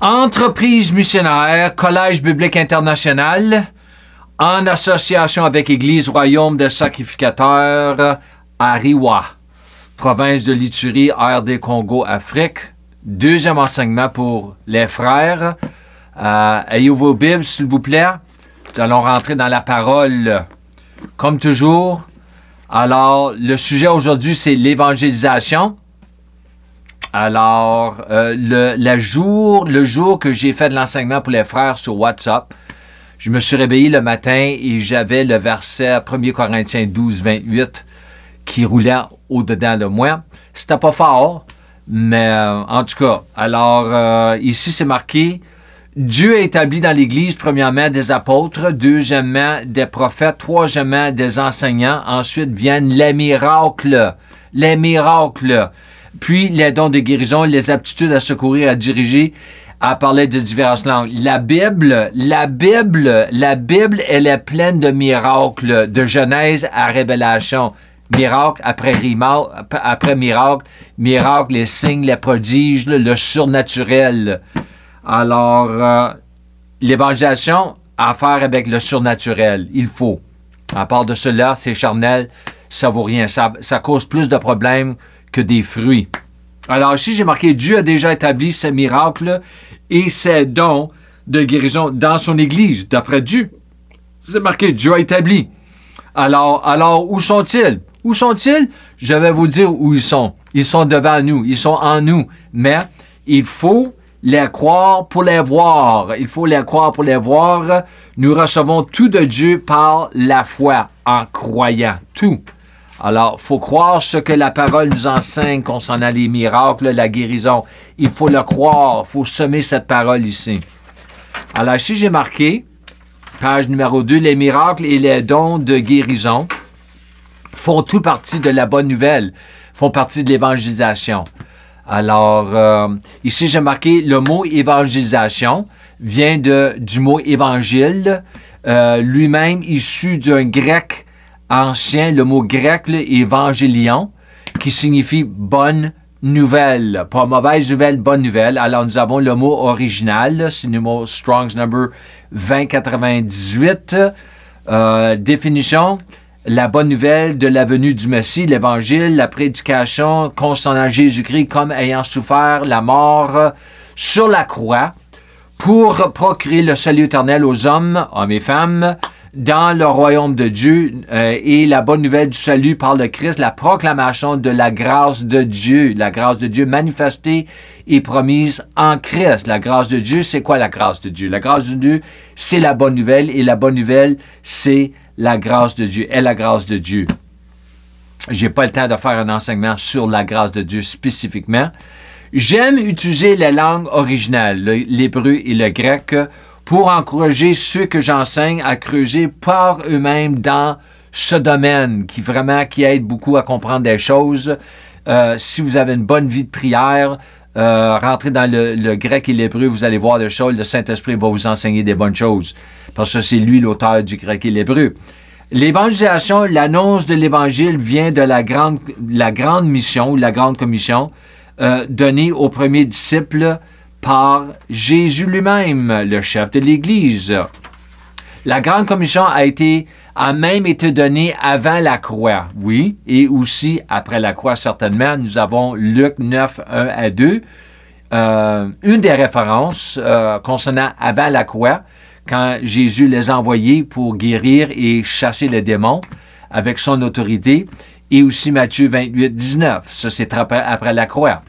Entreprise missionnaire, Collège biblique international, en association avec Église Royaume des sacrificateurs à Riwa, province de l'Iturie, RD Congo, Afrique. Deuxième enseignement pour les frères. Euh, ayez vos Bibles, s'il vous plaît? Nous allons rentrer dans la parole comme toujours. Alors, le sujet aujourd'hui, c'est l'évangélisation. Alors, euh, le, jour, le jour que j'ai fait de l'enseignement pour les frères sur WhatsApp, je me suis réveillé le matin et j'avais le verset 1 Corinthiens 12, 28 qui roulait au-dedans de moi. C'était pas fort, mais euh, en tout cas, alors euh, ici c'est marqué Dieu a établi dans l'Église, premièrement, des apôtres, deuxièmement, des prophètes, troisièmement, des enseignants. Ensuite viennent les miracles. Les miracles puis les dons de guérison, les aptitudes à secourir, à diriger, à parler de diverses langues. La Bible, la Bible, la Bible, elle est pleine de miracles, de Genèse à Révélation. Miracle après, après miracle, miracle, les signes, les prodiges, le surnaturel. Alors, euh, l'évangélisation a à faire avec le surnaturel. Il faut. À part de cela, c'est charnel, ça vaut rien. Ça, ça cause plus de problèmes que des fruits. Alors ici, j'ai marqué Dieu a déjà établi ses miracles et ses dons de guérison dans son Église, d'après Dieu. C'est marqué Dieu a établi. Alors, alors où sont-ils? Où sont-ils? Je vais vous dire où ils sont. Ils sont devant nous, ils sont en nous. Mais il faut les croire pour les voir. Il faut les croire pour les voir. Nous recevons tout de Dieu par la foi, en croyant. Tout. Alors, faut croire ce que la parole nous enseigne concernant les miracles, la guérison. Il faut le croire, faut semer cette parole ici. Alors, ici, j'ai marqué, page numéro 2, les miracles et les dons de guérison font tout partie de la bonne nouvelle, font partie de l'évangélisation. Alors, euh, ici, j'ai marqué le mot évangélisation vient du mot évangile, euh, lui-même issu d'un grec ancien, le mot grec évangélion, qui signifie bonne nouvelle. Pas mauvaise nouvelle, bonne nouvelle. Alors, nous avons le mot original, c'est le mot Strong's number 2098. Euh, définition, la bonne nouvelle de la venue du Messie, l'évangile, la prédication concernant Jésus-Christ comme ayant souffert la mort sur la croix pour procurer le salut éternel aux hommes, hommes et femmes, dans le royaume de Dieu euh, et la bonne nouvelle du salut par le Christ, la proclamation de la grâce de Dieu, la grâce de Dieu manifestée et promise en Christ. La grâce de Dieu, c'est quoi la grâce de Dieu? La grâce de Dieu, c'est la bonne nouvelle et la bonne nouvelle, c'est la grâce de Dieu, est la grâce de Dieu? J'ai pas le temps de faire un enseignement sur la grâce de Dieu spécifiquement. J'aime utiliser la langue originale, l'hébreu et le grec, pour encourager ceux que j'enseigne à creuser par eux-mêmes dans ce domaine qui vraiment qui aide beaucoup à comprendre des choses. Euh, si vous avez une bonne vie de prière, euh, rentrez dans le, grec et l'hébreu, vous allez voir des choses. Le Saint-Esprit va vous enseigner des bonnes choses parce que c'est lui l'auteur du grec et l'hébreu. L'évangélisation, l'annonce de l'évangile vient de la grande, la grande mission ou la grande commission euh, donnée aux premiers disciples par Jésus lui-même, le chef de l'Église. La Grande Commission a été a même été donnée avant la croix, oui, et aussi après la croix, certainement. Nous avons Luc 9, 1 à 2. Euh, une des références euh, concernant avant la croix, quand Jésus les a envoyés pour guérir et chasser les démons avec son autorité, et aussi Matthieu 28, 19. Ça, c'est après la croix.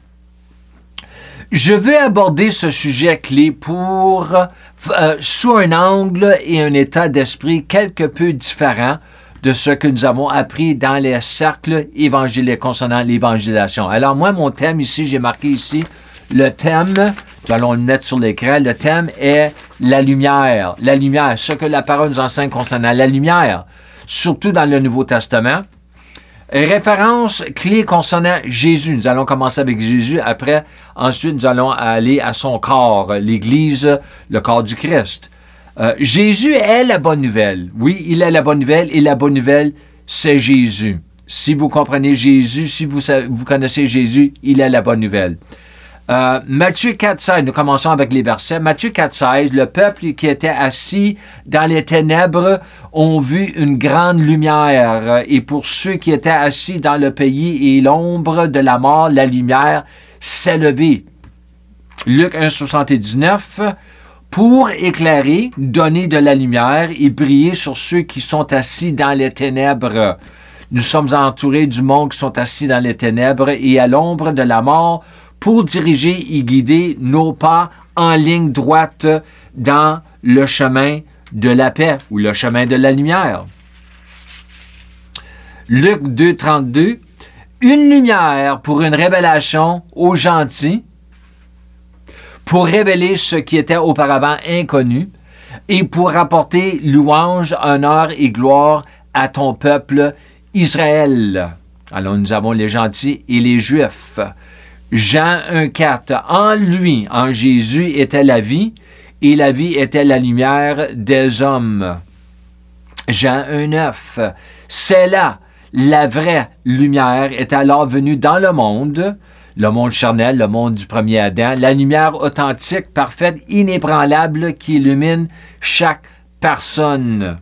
Je vais aborder ce sujet clé pour, euh, sous un angle et un état d'esprit quelque peu différent de ce que nous avons appris dans les cercles évangéliques concernant l'évangélisation. Alors moi, mon thème ici, j'ai marqué ici, le thème, nous allons le mettre sur l'écran, le thème est la lumière. La lumière, ce que la parole nous enseigne concernant la lumière, surtout dans le Nouveau Testament. Référence clé concernant Jésus. Nous allons commencer avec Jésus. Après, ensuite, nous allons aller à son corps, l'Église, le corps du Christ. Euh, Jésus est la bonne nouvelle. Oui, il est la bonne nouvelle et la bonne nouvelle, c'est Jésus. Si vous comprenez Jésus, si vous, vous connaissez Jésus, il est la bonne nouvelle. Euh, Matthieu 4,16, nous commençons avec les versets. Matthieu 4,16, le peuple qui était assis dans les ténèbres ont vu une grande lumière. Et pour ceux qui étaient assis dans le pays et l'ombre de la mort, la lumière s'est levée. Luc 1,79, pour éclairer, donner de la lumière et briller sur ceux qui sont assis dans les ténèbres. Nous sommes entourés du monde qui sont assis dans les ténèbres et à l'ombre de la mort pour diriger et guider nos pas en ligne droite dans le chemin de la paix ou le chemin de la lumière. Luc 2.32, une lumière pour une révélation aux gentils, pour révéler ce qui était auparavant inconnu, et pour apporter louange, honneur et gloire à ton peuple Israël. Alors nous avons les gentils et les juifs. Jean 1.4. En lui, en Jésus, était la vie, et la vie était la lumière des hommes. Jean 1.9. C'est là, la vraie lumière est alors venue dans le monde, le monde charnel, le monde du premier Adam, la lumière authentique, parfaite, inébranlable qui illumine chaque personne.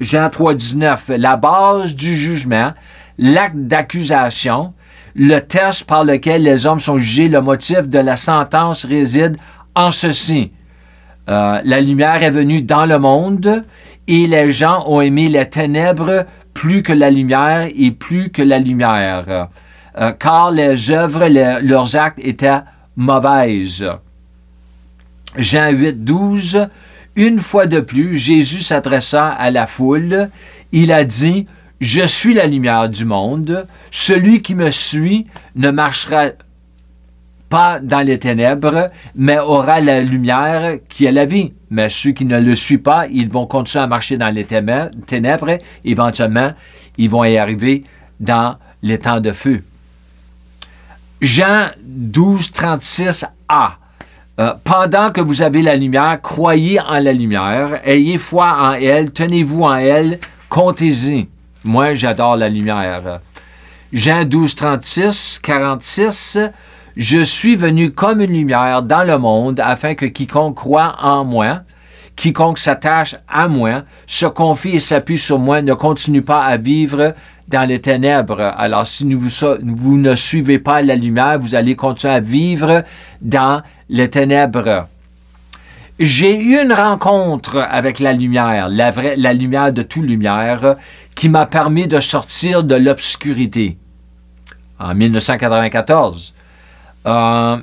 Jean 3.19. La base du jugement, l'acte d'accusation, le test par lequel les hommes sont jugés, le motif de la sentence réside en ceci. Euh, la lumière est venue dans le monde et les gens ont aimé les ténèbres plus que la lumière et plus que la lumière, euh, car les œuvres, leurs actes étaient mauvaises. Jean 8, 12. Une fois de plus, Jésus s'adressa à la foule. Il a dit, je suis la lumière du monde. Celui qui me suit ne marchera pas dans les ténèbres, mais aura la lumière qui est la vie. Mais ceux qui ne le suivent pas, ils vont continuer à marcher dans les ténèbres. Éventuellement, ils vont y arriver dans les temps de feu. Jean 12, 36a. Euh, pendant que vous avez la lumière, croyez en la lumière, ayez foi en elle, tenez-vous en elle, comptez-y. Moi, j'adore la lumière. Jean 12, 36, 46. Je suis venu comme une lumière dans le monde afin que quiconque croit en moi, quiconque s'attache à moi, se confie et s'appuie sur moi, ne continue pas à vivre dans les ténèbres. Alors, si vous, ne suivez pas la lumière, vous allez continuer à vivre dans les ténèbres. J'ai eu une rencontre avec la lumière, la, vraie, la lumière de toute lumière, qui m'a permis de sortir de l'obscurité en 1994. 1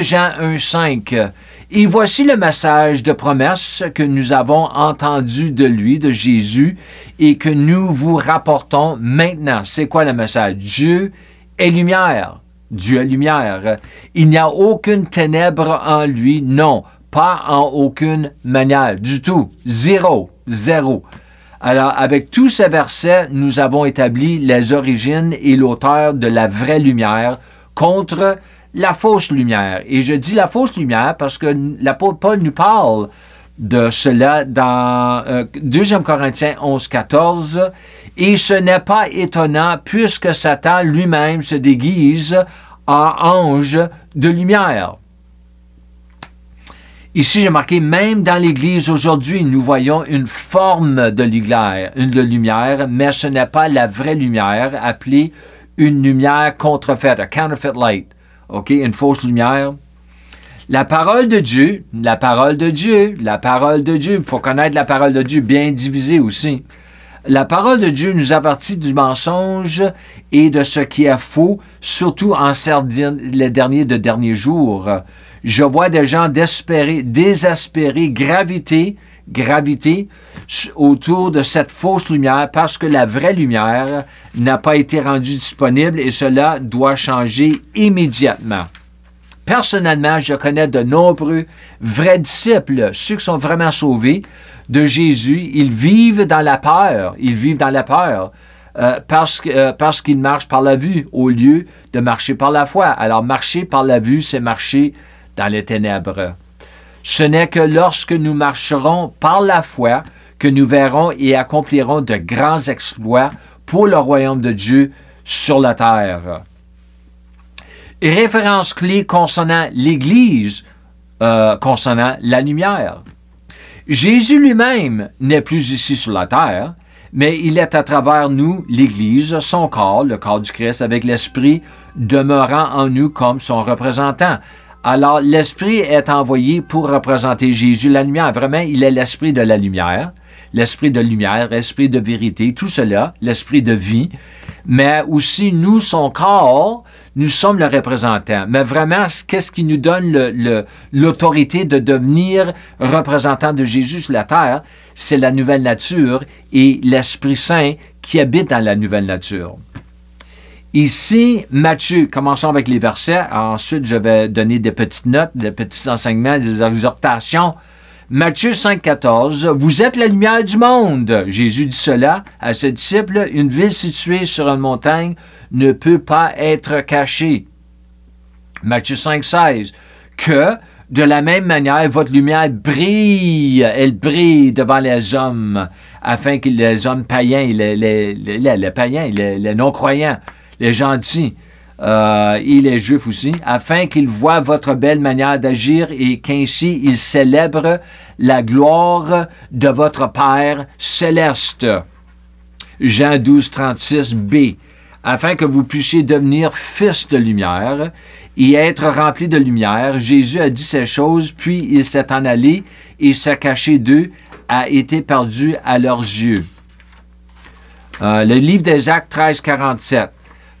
Jean 1,5 Et voici le message de promesse que nous avons entendu de lui, de Jésus, et que nous vous rapportons maintenant. C'est quoi le message? Dieu est lumière. Dieu est lumière. Il n'y a aucune ténèbre en lui, non, pas en aucune manière, du tout. Zéro, zéro. Alors, avec tous ces versets, nous avons établi les origines et l'auteur de la vraie lumière contre la fausse lumière. Et je dis la fausse lumière parce que l'apôtre Paul nous parle de cela dans 2 euh, Corinthiens 11, 14. Et ce n'est pas étonnant puisque Satan lui-même se déguise en ange de lumière. Ici, j'ai marqué, même dans l'Église aujourd'hui, nous voyons une forme de lumière, une de lumière, mais ce n'est pas la vraie lumière, appelée une lumière contrefaite, a counterfeit light. OK, une fausse lumière. La parole de Dieu, la parole de Dieu, la parole de Dieu, il faut connaître la parole de Dieu bien divisée aussi. La parole de Dieu nous avertit du mensonge et de ce qui est faux, surtout en les derniers de derniers jours. Je vois des gens désespérés, gravité, gravité autour de cette fausse lumière parce que la vraie lumière n'a pas été rendue disponible et cela doit changer immédiatement. Personnellement, je connais de nombreux vrais disciples, ceux qui sont vraiment sauvés de Jésus. Ils vivent dans la peur. Ils vivent dans la peur. Euh, euh, parce qu'ils marchent par la vue au lieu de marcher par la foi. Alors, marcher par la vue, c'est marcher dans les ténèbres. Ce n'est que lorsque nous marcherons par la foi que nous verrons et accomplirons de grands exploits pour le royaume de Dieu sur la terre. Référence clé concernant l'Église, euh, concernant la lumière. Jésus lui-même n'est plus ici sur la terre, mais il est à travers nous, l'Église, son corps, le corps du Christ, avec l'Esprit demeurant en nous comme son représentant. Alors, l'Esprit est envoyé pour représenter Jésus, la lumière. Vraiment, il est l'Esprit de la lumière, l'Esprit de lumière, l'Esprit de vérité, tout cela, l'Esprit de vie. Mais aussi, nous, son corps, nous sommes le représentant. Mais vraiment, qu'est-ce qui nous donne l'autorité de devenir représentant de Jésus sur la terre? C'est la nouvelle nature et l'Esprit Saint qui habite dans la nouvelle nature. Ici, Matthieu, commençons avec les versets. Ensuite, je vais donner des petites notes, des petits enseignements, des exhortations. Matthieu 5,14 Vous êtes la lumière du monde. Jésus dit cela à ses disciples Une ville située sur une montagne ne peut pas être cachée. Matthieu 5,16 Que de la même manière, votre lumière brille, elle brille devant les hommes, afin que les hommes païens, les païens, les non-croyants, les gentils euh, et les juifs aussi, afin qu'ils voient votre belle manière d'agir et qu'ainsi ils célèbrent la gloire de votre Père céleste. Jean 12, 36 b. Afin que vous puissiez devenir fils de lumière et être remplis de lumière, Jésus a dit ces choses, puis il s'est en allé et s'est caché d'eux, a été perdu à leurs yeux. Euh, le livre des Actes 13, 47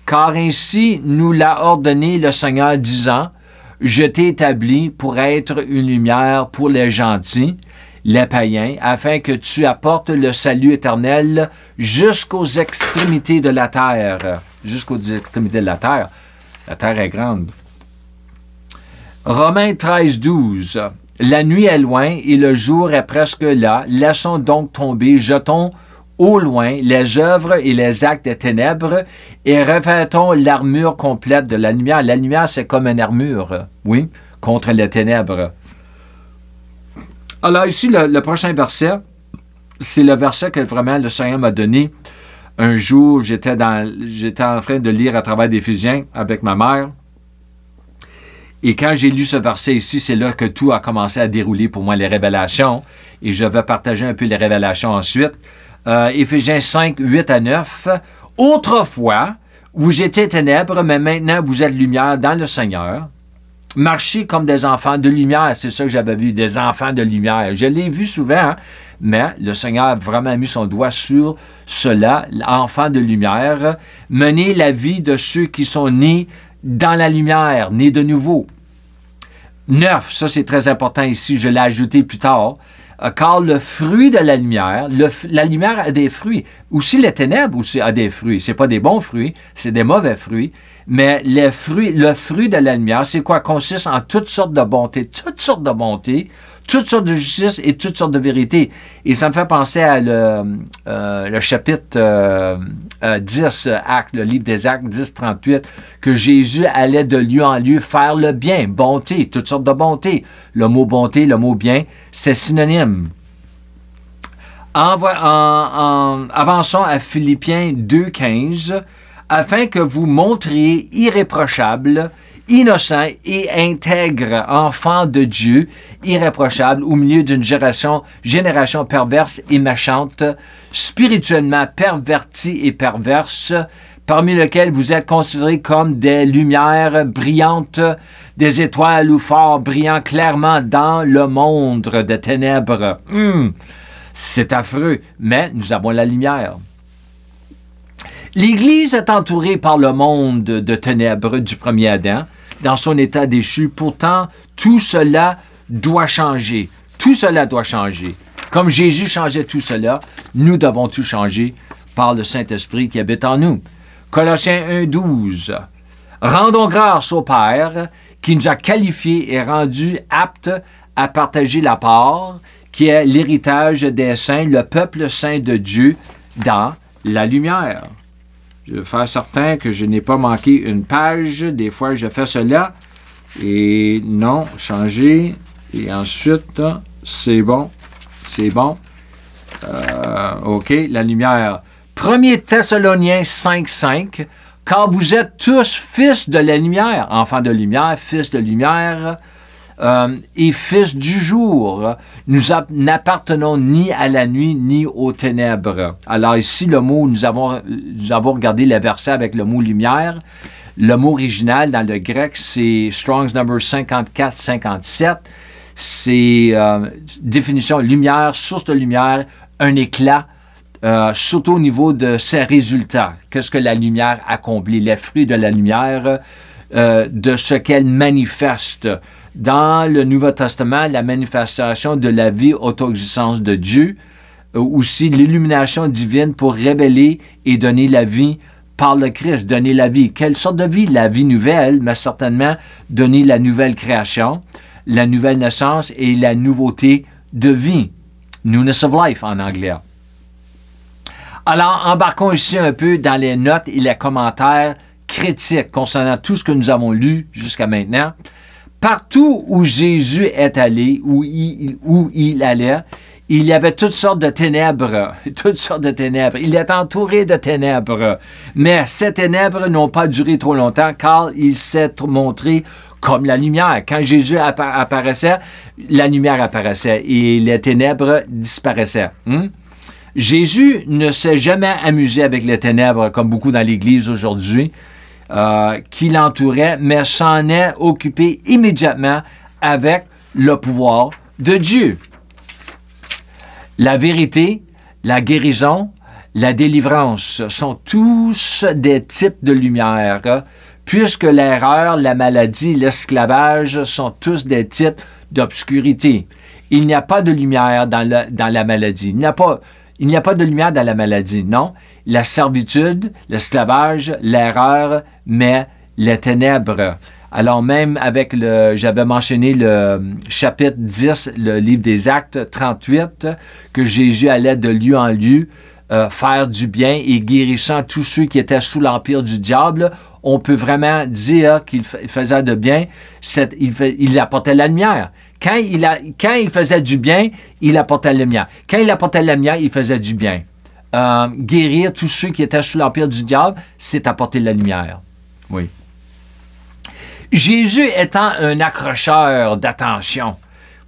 car ainsi nous l'a ordonné le Seigneur disant, Je t'ai établi pour être une lumière pour les gentils, les païens, afin que tu apportes le salut éternel jusqu'aux extrémités de la terre. Jusqu'aux extrémités de la terre. La terre est grande. Romains 13, 12. La nuit est loin et le jour est presque là. Laissons donc tomber, jetons au loin les œuvres et les actes des ténèbres et revêtons l'armure complète de la lumière. La lumière, c'est comme une armure, oui, contre les ténèbres. Alors ici, le, prochain verset, c'est le verset que vraiment le Seigneur m'a donné. Un jour, j'étais, en train de lire à travers d'Éphésiens avec ma mère. Et quand j'ai lu ce verset ici, c'est là que tout a commencé à dérouler pour moi, les révélations. Et je vais partager un peu les révélations ensuite. Euh, Éphésiens 5, 8 à 9. Autrefois, vous étiez ténèbres, mais maintenant vous êtes lumière dans le Seigneur. Marchez comme des enfants de lumière, c'est ça que j'avais vu, des enfants de lumière. Je l'ai vu souvent, hein, mais le Seigneur a vraiment mis son doigt sur cela, enfants de lumière. Menez la vie de ceux qui sont nés dans la lumière, nés de nouveau. Neuf, ça c'est très important ici, je l'ai ajouté plus tard. Car le fruit de la lumière, la lumière a des fruits. Aussi, les ténèbres aussi a des fruits. Ce pas des bons fruits, c'est des mauvais fruits. Mais les fruits, le fruit de la lumière, c'est quoi? Consiste en toutes sortes de bontés, toutes sortes de bontés, toutes sortes de justice et toutes sortes de vérité. Et ça me fait penser à le, euh, chapitre 10, euh, euh, acte, le livre des actes 10, 38, que Jésus allait de lieu en lieu faire le bien, bonté, toutes sortes de bonté. Le mot bonté, le mot bien, c'est synonyme. En, en, avançons à Philippiens 2, 15, afin que vous montriez irréprochable innocent et intègre enfant de Dieu, irréprochable au milieu d'une génération, perverse et méchante, spirituellement pervertie et perverse, parmi lesquels vous êtes considérés comme des lumières brillantes, des étoiles ou phares brillant clairement dans le monde des ténèbres. Hum, c'est affreux, mais nous avons la lumière. L'Église est entourée par le monde de ténèbres du premier Adam, dans son état déchu. Pourtant, tout cela doit changer. Tout cela doit changer. Comme Jésus changeait tout cela, nous devons tout changer par le Saint-Esprit qui habite en nous. Colossiens 1, 12. Rendons grâce au Père qui nous a qualifiés et rendus aptes à partager la part qui est l'héritage des saints, le peuple saint de Dieu dans la lumière. Je faire certain que je n'ai pas manqué une page. Des fois, je fais cela. Et non, changer. Et ensuite, c'est bon. C'est bon. Euh, OK, la lumière. 1er Thessaloniens 5.5. car vous êtes tous fils de la lumière, enfants de lumière, fils de lumière euh, et fils du jour. Nous n'appartenons ni à la nuit ni aux ténèbres. Alors ici, le mot, nous avons, nous avons regardé le verset avec le mot lumière. Le mot original dans le grec, c'est Strong's number 54-57. C'est euh, définition lumière, source de lumière, un éclat, euh, surtout au niveau de ses résultats. Qu'est-ce que la lumière accomplit, les fruits de la lumière, euh, de ce qu'elle manifeste. Dans le Nouveau Testament, la manifestation de la vie auto-existence de Dieu, aussi l'illumination divine pour révéler et donner la vie par le Christ, donner la vie. Quelle sorte de vie? La vie nouvelle, mais certainement donner la nouvelle création, la nouvelle naissance et la nouveauté de vie. Newness of life en anglais. Alors, embarquons ici un peu dans les notes et les commentaires critiques concernant tout ce que nous avons lu jusqu'à maintenant. Partout où Jésus est allé, où il, allait, il y avait toutes sortes de ténèbres, toutes sortes de ténèbres. Il est entouré de ténèbres. Mais ces ténèbres n'ont pas duré trop longtemps car il s'est montré comme la lumière. Quand Jésus apparaissait, la lumière apparaissait et les ténèbres disparaissaient. Hmm? Jésus ne s'est jamais amusé avec les ténèbres comme beaucoup dans l'Église aujourd'hui euh, qui l'entouraient, mais s'en est occupé immédiatement avec le pouvoir de Dieu la vérité, la guérison, la délivrance sont tous des types de lumière, puisque l'erreur, la maladie, l'esclavage sont tous des types d'obscurité. Il n'y a pas de lumière dans, la maladie. Il pas, il n'y a pas de lumière dans la maladie, non. La servitude, l'esclavage, l'erreur, mais les ténèbres. Alors même avec le, j'avais mentionné le chapitre 10, le livre des actes 38, que Jésus allait de lieu en lieu euh, faire du bien et guérissant tous ceux qui étaient sous l'empire du diable, on peut vraiment dire qu'il faisait de bien, il, il apportait la lumière. Quand il, a, quand il faisait du bien, il apportait la lumière. Quand il apportait la lumière, il faisait du bien. Euh, guérir tous ceux qui étaient sous l'empire du diable, c'est apporter la lumière. Oui. Jésus étant un accrocheur d'attention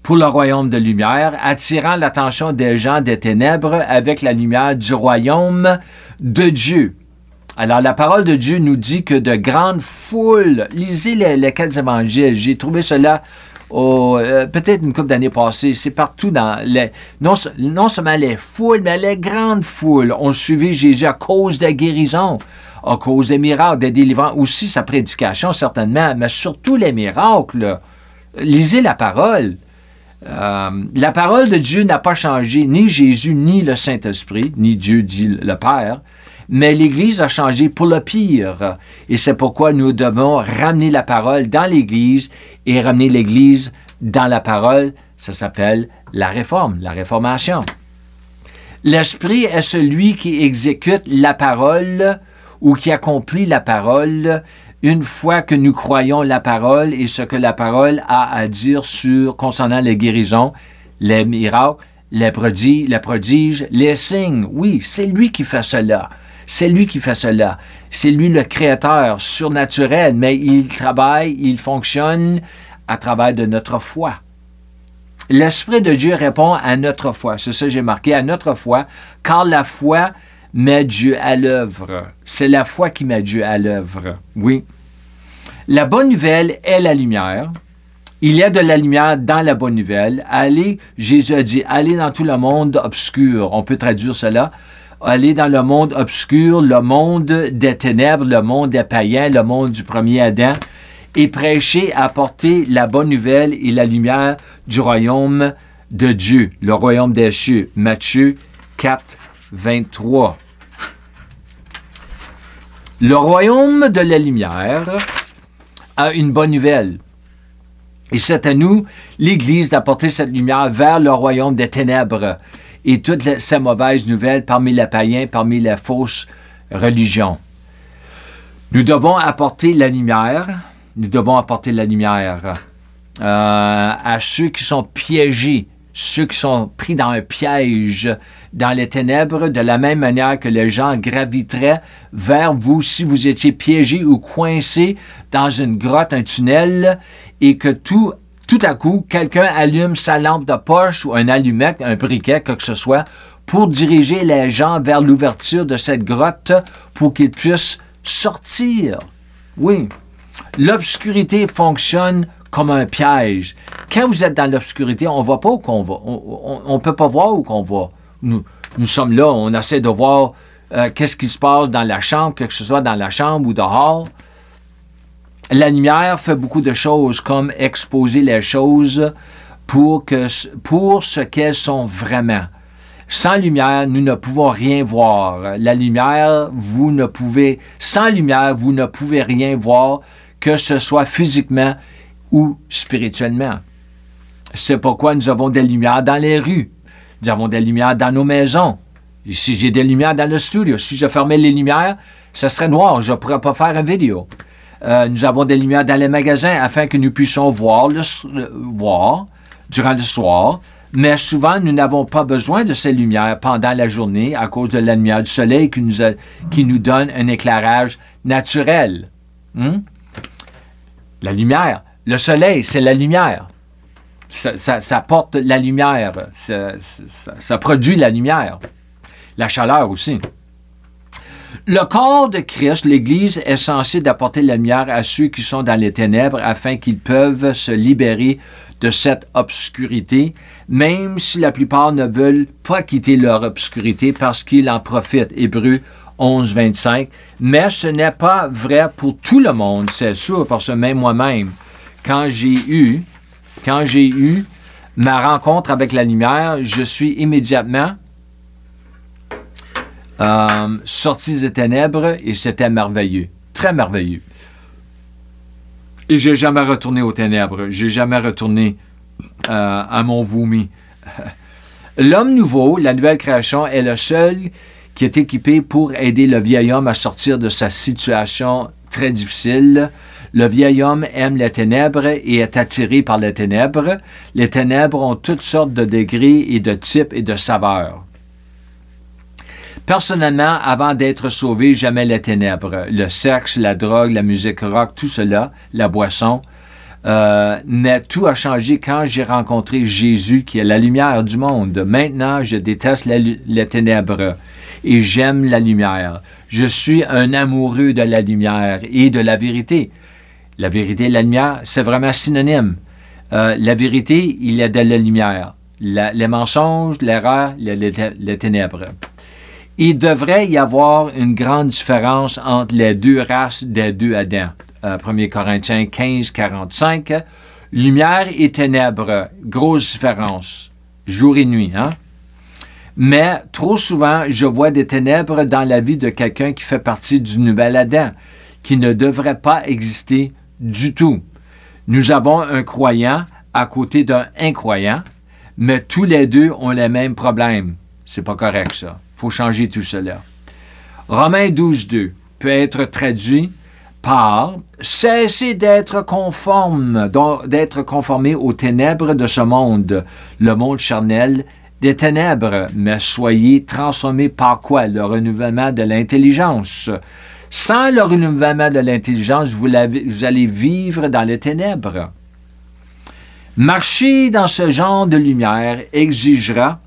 pour le royaume de lumière, attirant l'attention des gens des ténèbres avec la lumière du royaume de Dieu. Alors, la parole de Dieu nous dit que de grandes foules, lisez les, quatre évangiles, j'ai trouvé cela euh, peut-être une couple d'années passées, c'est partout dans les, non, non, seulement les foules, mais les grandes foules ont suivi Jésus à cause de la guérison à cause des miracles, des délivrances, aussi sa prédication certainement, mais surtout les miracles. Lisez la parole. Euh, la parole de Dieu n'a pas changé, ni Jésus, ni le Saint-Esprit, ni Dieu dit le Père, mais l'Église a changé pour le pire. Et c'est pourquoi nous devons ramener la parole dans l'Église et ramener l'Église dans la parole. Ça s'appelle la réforme, la réformation. L'Esprit est celui qui exécute la parole ou qui accomplit la parole une fois que nous croyons la parole et ce que la parole a à dire sur concernant les guérisons, les miracles, les prodiges, les prodiges, les signes. Oui, c'est lui qui fait cela. C'est lui qui fait cela. C'est lui le créateur surnaturel, mais il travaille, il fonctionne à travers de notre foi. L'Esprit de Dieu répond à notre foi. C'est ça que j'ai marqué, à notre foi, car la foi met Dieu à l'œuvre. C'est la foi qui met Dieu à l'œuvre. Oui. La bonne nouvelle est la lumière. Il y a de la lumière dans la bonne nouvelle. Allez, Jésus a dit, allez dans tout le monde obscur. On peut traduire cela. Allez dans le monde obscur, le monde des ténèbres, le monde des païens, le monde du premier Adam, et prêchez, apporter la bonne nouvelle et la lumière du royaume de Dieu, le royaume des cieux. Matthieu 4, 23. Le royaume de la lumière a une bonne nouvelle. Et c'est à nous, l'Église, d'apporter cette lumière vers le royaume des ténèbres et toutes ces mauvaises nouvelles parmi les païens, parmi les fausses religions. Nous devons apporter la lumière, nous devons apporter la lumière euh, à ceux qui sont piégés ceux qui sont pris dans un piège dans les ténèbres, de la même manière que les gens graviteraient vers vous si vous étiez piégé ou coincé dans une grotte, un tunnel, et que tout, tout à coup, quelqu'un allume sa lampe de poche ou un allumette, un briquet, quoi que ce soit, pour diriger les gens vers l'ouverture de cette grotte pour qu'ils puissent sortir. Oui, l'obscurité fonctionne comme un piège. Quand vous êtes dans l'obscurité, on ne voit pas où qu'on va. On ne peut pas voir où qu'on va. Nous, nous sommes là, on essaie de voir euh, qu'est-ce qui se passe dans la chambre, que ce soit dans la chambre ou dehors. La lumière fait beaucoup de choses, comme exposer les choses pour, que, ce qu'elles sont vraiment. Sans lumière, nous ne pouvons rien voir. La lumière, vous ne pouvez, sans lumière, vous ne pouvez rien voir, que ce soit physiquement ou spirituellement. C'est pourquoi nous avons des lumières dans les rues. Nous avons des lumières dans nos maisons. si j'ai des lumières dans le studio, si je fermais les lumières, ce serait noir. Je ne pourrais pas faire une vidéo. Euh, nous avons des lumières dans les magasins afin que nous puissions voir, le, durant le soir mais souvent, nous n'avons pas besoin de ces lumières pendant la journée à cause de la lumière du soleil qui nous, qui nous donne un éclairage naturel. Hmm? La lumière, le soleil, c'est la lumière. Ça, porte la lumière, ça produit la lumière. La chaleur aussi. Le corps de Christ, l'Église, est censé d'apporter la lumière à ceux qui sont dans les ténèbres afin qu'ils peuvent se libérer de cette obscurité, même si la plupart ne veulent pas quitter leur obscurité parce qu'ils en profitent. Hébreu 11, 25. Mais ce n'est pas vrai pour tout le monde, c'est sûr, parce que même moi-même, quand j'ai eu, quand j'ai eu ma rencontre avec la lumière, je suis immédiatement euh, sorti des ténèbres et c'était merveilleux, très merveilleux. Et j'ai jamais retourné aux ténèbres. J'ai jamais retourné euh, à mon vomi. L'homme nouveau, la nouvelle création, est le seul qui est équipé pour aider le vieil homme à sortir de sa situation très difficile. Le vieil homme aime les ténèbres et est attiré par les ténèbres. Les ténèbres ont toutes sortes de degrés et de types et de saveurs. Personnellement, avant d'être sauvé, j'aimais les ténèbres, le sexe, la drogue, la musique rock, tout cela, la boisson. Euh, mais tout a changé quand j'ai rencontré Jésus, qui est la lumière du monde. Maintenant, je déteste les ténèbres et j'aime la lumière. Je suis un amoureux de la lumière et de la vérité. La vérité et la lumière, c'est vraiment synonyme. Euh, la vérité, il y a de la lumière. les mensonges, l'erreur, les ténèbres il devrait y avoir une grande différence entre les deux races des deux Adams. 1 euh, Corinthiens 15, 45. Lumière et ténèbres, grosse différence, jour et nuit. Hein? Mais trop souvent, je vois des ténèbres dans la vie de quelqu'un qui fait partie du nouvel Adam, qui ne devrait pas exister du tout. Nous avons un croyant à côté d'un incroyant, mais tous les deux ont les mêmes problèmes. C'est pas correct, ça faut changer tout cela. Romains 12, 2 peut être traduit par cessez d'être conforme, d'être conformé aux ténèbres de ce monde, le monde charnel des ténèbres, mais soyez transformés par quoi? Le renouvellement de l'intelligence. Sans le renouvellement de l'intelligence, vous, vous allez vivre dans les ténèbres. Marcher dans ce genre de lumière exigera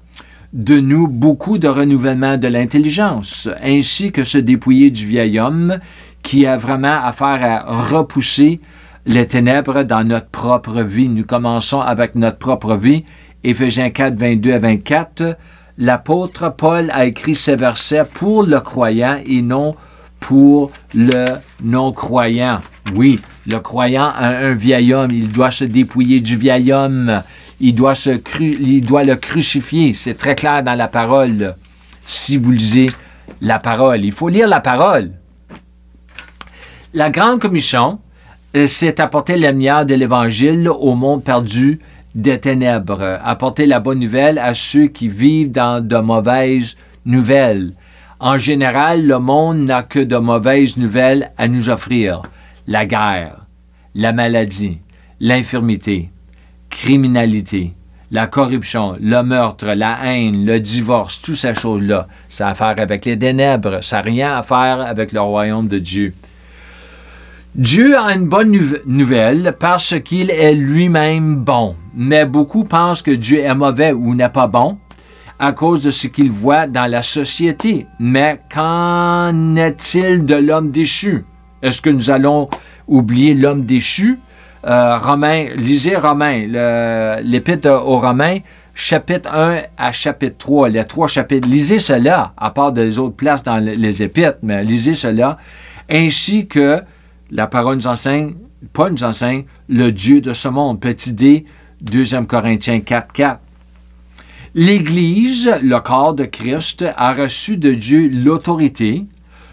de nous beaucoup de renouvellement de l'intelligence, ainsi que se dépouiller du vieil homme qui a vraiment affaire à repousser les ténèbres dans notre propre vie. Nous commençons avec notre propre vie. Éphésiens 4, 22 à 24. L'apôtre Paul a écrit ces versets pour le croyant et non pour le non-croyant. Oui, le croyant a un vieil homme, il doit se dépouiller du vieil homme il doit, se il doit le crucifier. C'est très clair dans la parole, si vous lisez la parole. Il faut lire la parole. La grande commission, euh, c'est apporter la lumière de l'Évangile au monde perdu des ténèbres, apporter la bonne nouvelle à ceux qui vivent dans de mauvaises nouvelles. En général, le monde n'a que de mauvaises nouvelles à nous offrir. La guerre, la maladie, l'infirmité, criminalité, la corruption, le meurtre, la haine, le divorce, toutes ces choses-là, ça a à faire avec les ténèbres, ça n'a rien à faire avec le royaume de Dieu. Dieu a une bonne nouvelle parce qu'il est lui-même bon, mais beaucoup pensent que Dieu est mauvais ou n'est pas bon à cause de ce qu'ils voient dans la société. Mais qu'en est-il de l'homme déchu? Est-ce que nous allons oublier l'homme déchu? Euh, Romain, lisez Romain, l'épître aux Romains, chapitre 1 à chapitre 3, les trois chapitres. Lisez cela, à part des autres places dans les épîtres, mais lisez cela, ainsi que la parole nous enseigne, pas nous enseigne, le Dieu de ce monde. Petit D, 2 Corinthiens 4, 4. L'Église, le corps de Christ, a reçu de Dieu l'autorité,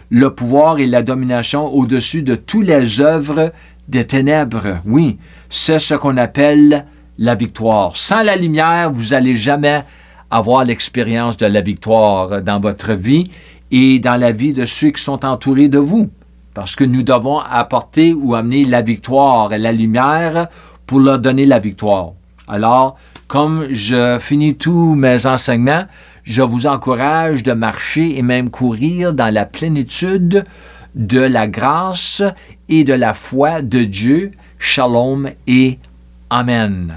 le pouvoir et la domination au-dessus de toutes les œuvres des ténèbres. Oui, c'est ce qu'on appelle la victoire. Sans la lumière, vous n'allez jamais avoir l'expérience de la victoire dans votre vie et dans la vie de ceux qui sont entourés de vous parce que nous devons apporter ou amener la victoire et la lumière pour leur donner la victoire. Alors, comme je finis tous mes enseignements, je vous encourage de marcher et même courir dans la plénitude de la grâce et de la foi de Dieu. Shalom et Amen.